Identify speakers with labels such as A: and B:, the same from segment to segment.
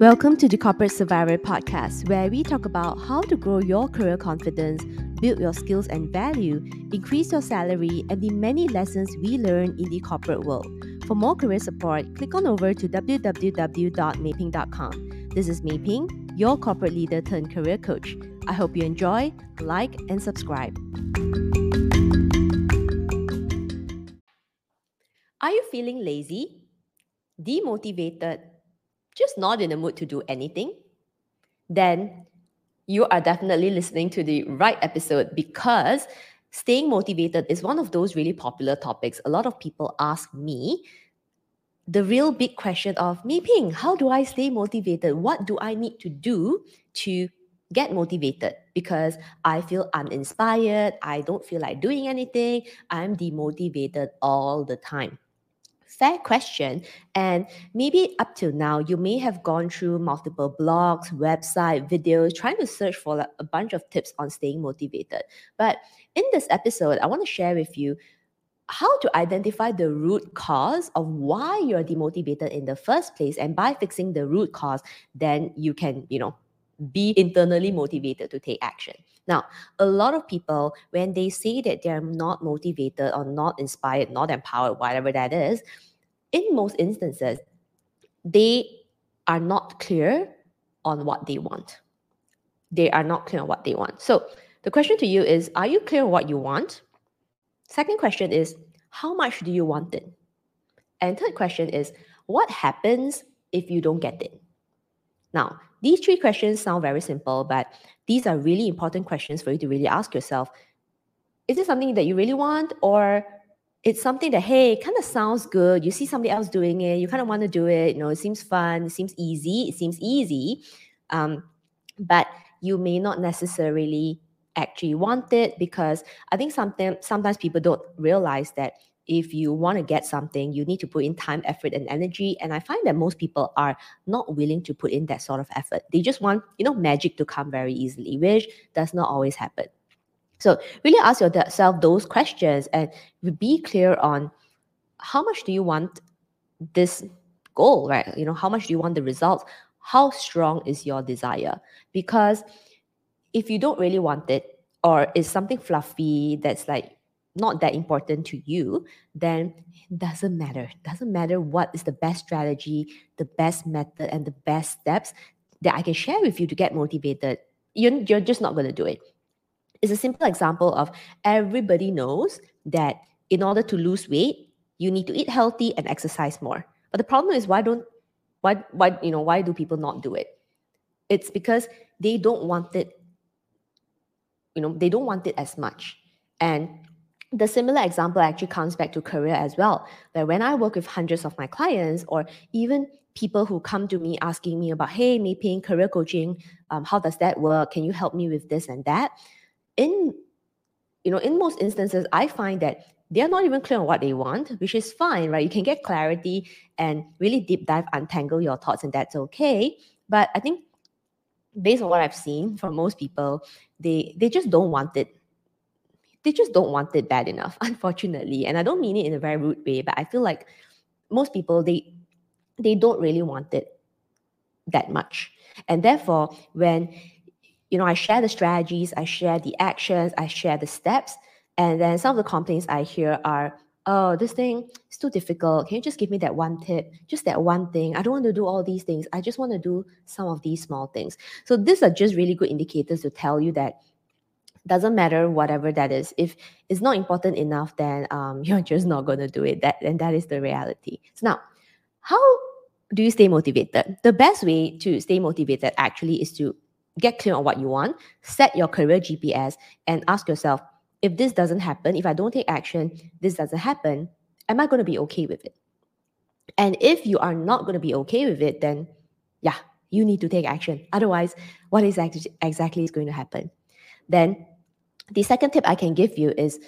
A: Welcome to the Corporate Survivor podcast, where we talk about how to grow your career confidence, build your skills and value, increase your salary, and the many lessons we learn in the corporate world. For more career support, click on over to www.maping.com. This is Maping, your corporate leader turned career coach. I hope you enjoy, like, and subscribe. Are you feeling lazy, demotivated, just not in the mood to do anything? Then you are definitely listening to the right episode because staying motivated is one of those really popular topics. A lot of people ask me the real big question of Maping how do i stay motivated what do i need to do to get motivated because i feel uninspired i don't feel like doing anything i'm demotivated all the time fair question. And maybe up till now you may have gone through multiple blogs website videos trying to search for like a bunch of tips on staying motivated. But in this episode i want to share with you how to identify the root cause of why you're demotivated in the first place. And by fixing the root cause then you can you know be internally motivated to take action now a lot of people when they say that they're not motivated or not inspired not empowered whatever that is in most instances they are not clear on what they want they are not clear on what they want so the question to you is are you clear on what you want Second question is, how much do you want it? And third question is, what happens if you don't get it? Now, these three questions sound very simple, but these are really important questions for you to really ask yourself. Is it something that you really want? Or it's something that, hey, kind of sounds good. You see somebody else doing it, you kind of want to do it. You know, it seems fun, it seems easy, it seems easy. Um, but you may not necessarily actually want it because I think sometimes sometimes people don't realize that if you want to get something, you need to put in time, effort, and energy. And I find that most people are not willing to put in that sort of effort. They just want, you know, magic to come very easily, which does not always happen. So really ask yourself those questions and be clear on how much do you want this goal, right? You know, how much do you want the results? How strong is your desire? Because if you don't really want it or it's something fluffy that's like not that important to you, then it doesn't matter. It doesn't matter what is the best strategy, the best method, and the best steps that I can share with you to get motivated. You're, you're just not going to do it. It's a simple example of everybody knows that in order to lose weight, you need to eat healthy and exercise more. But the problem is why don't why why you know why do people not do it? It's because they don't want it you know they don't want it as much and the similar example actually comes back to career as well that when i work with hundreds of my clients or even people who come to me asking me about hey Maping career coaching um, how does that work? Can you help me with this and that? In you know in most instances i find that they're not even clear on what they want which is fine right? You can get clarity and really deep dive untangle your thoughts and that's okay. But i think based on what I've seen from most people, they they just don't want it. They just don't want it bad enough, unfortunately. And I don't mean it in a very rude way, but I feel like most people they they don't really want it that much. And therefore, when you know I share the strategies, I share the actions, I share the steps, and then some of the complaints I hear are oh, this thing is too difficult. Can you just give me that one tip? Just that one thing. I don't want to do all these things. I just want to do some of these small things. So these are just really good indicators to tell you that doesn't matter whatever that is. If it's not important enough, then um, you're just not going to do it. That and that is the reality. So now, how do you stay motivated? The best way to stay motivated actually is to get clear on what you want, set your career GPS, and ask yourself, if this doesn't happen, if I don't take action, this doesn't happen, am I going to be okay with it? And if you are not going to be okay with it, then yeah, you need to take action. Otherwise, what is exactly is going to happen? Then the second tip I can give you is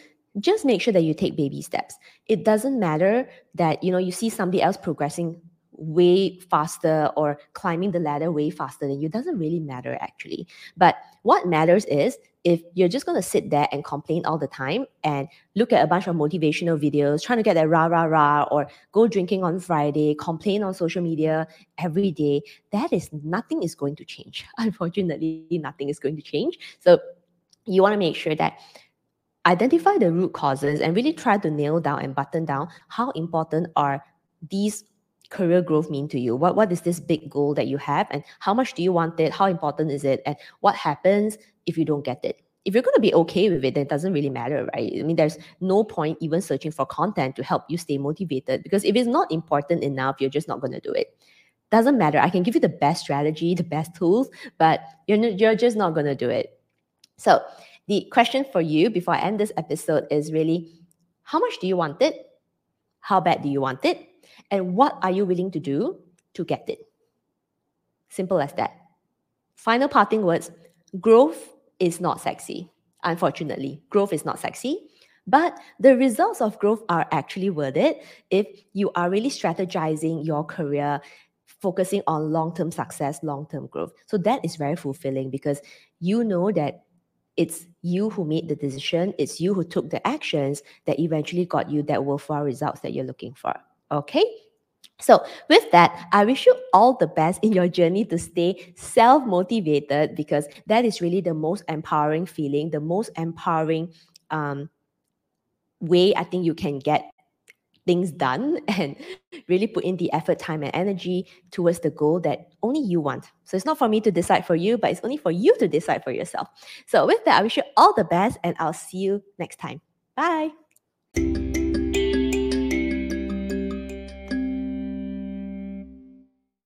A: just make sure that you take baby steps. It doesn't matter that you know you see somebody else progressing way faster or climbing the ladder way faster than you doesn't really matter actually. But what matters is if you're just going to sit there and complain all the time and look at a bunch of motivational videos, trying to get that rah, rah, rah, or go drinking on Friday, complain on social media every day, that is nothing is going to change. Unfortunately, nothing is going to change. So you want to make sure that identify the root causes and really try to nail down and button down how important are these career growth mean to you? What what is this big goal that you have and how much do you want it? How important is it? And what happens if you don't get it? If you're going to be okay with it, then it doesn't really matter, right? I mean, there's no point even searching for content to help you stay motivated because if it's not important enough, you're just not going to do it. Doesn't matter. I can give you the best strategy, the best tools, but you're, you're just not going to do it. So, the question for you before I end this episode is really how much do you want it? How bad do you want it? And what are you willing to do to get it? Simple as that. Final parting words growth is not sexy. Unfortunately, growth is not sexy. But the results of growth are actually worth it if you are really strategizing your career, focusing on long term success, long term growth. So that is very fulfilling because you know that it's you who made the decision, it's you who took the actions that eventually got you that worthwhile results that you're looking for. Okay? So, with that, I wish you all the best in your journey to stay self motivated because that is really the most empowering feeling, the most empowering um, way I think you can get things done and really put in the effort, time, and energy towards the goal that only you want. So, it's not for me to decide for you, but it's only for you to decide for yourself. So, with that, I wish you all the best and I'll see you next time. Bye.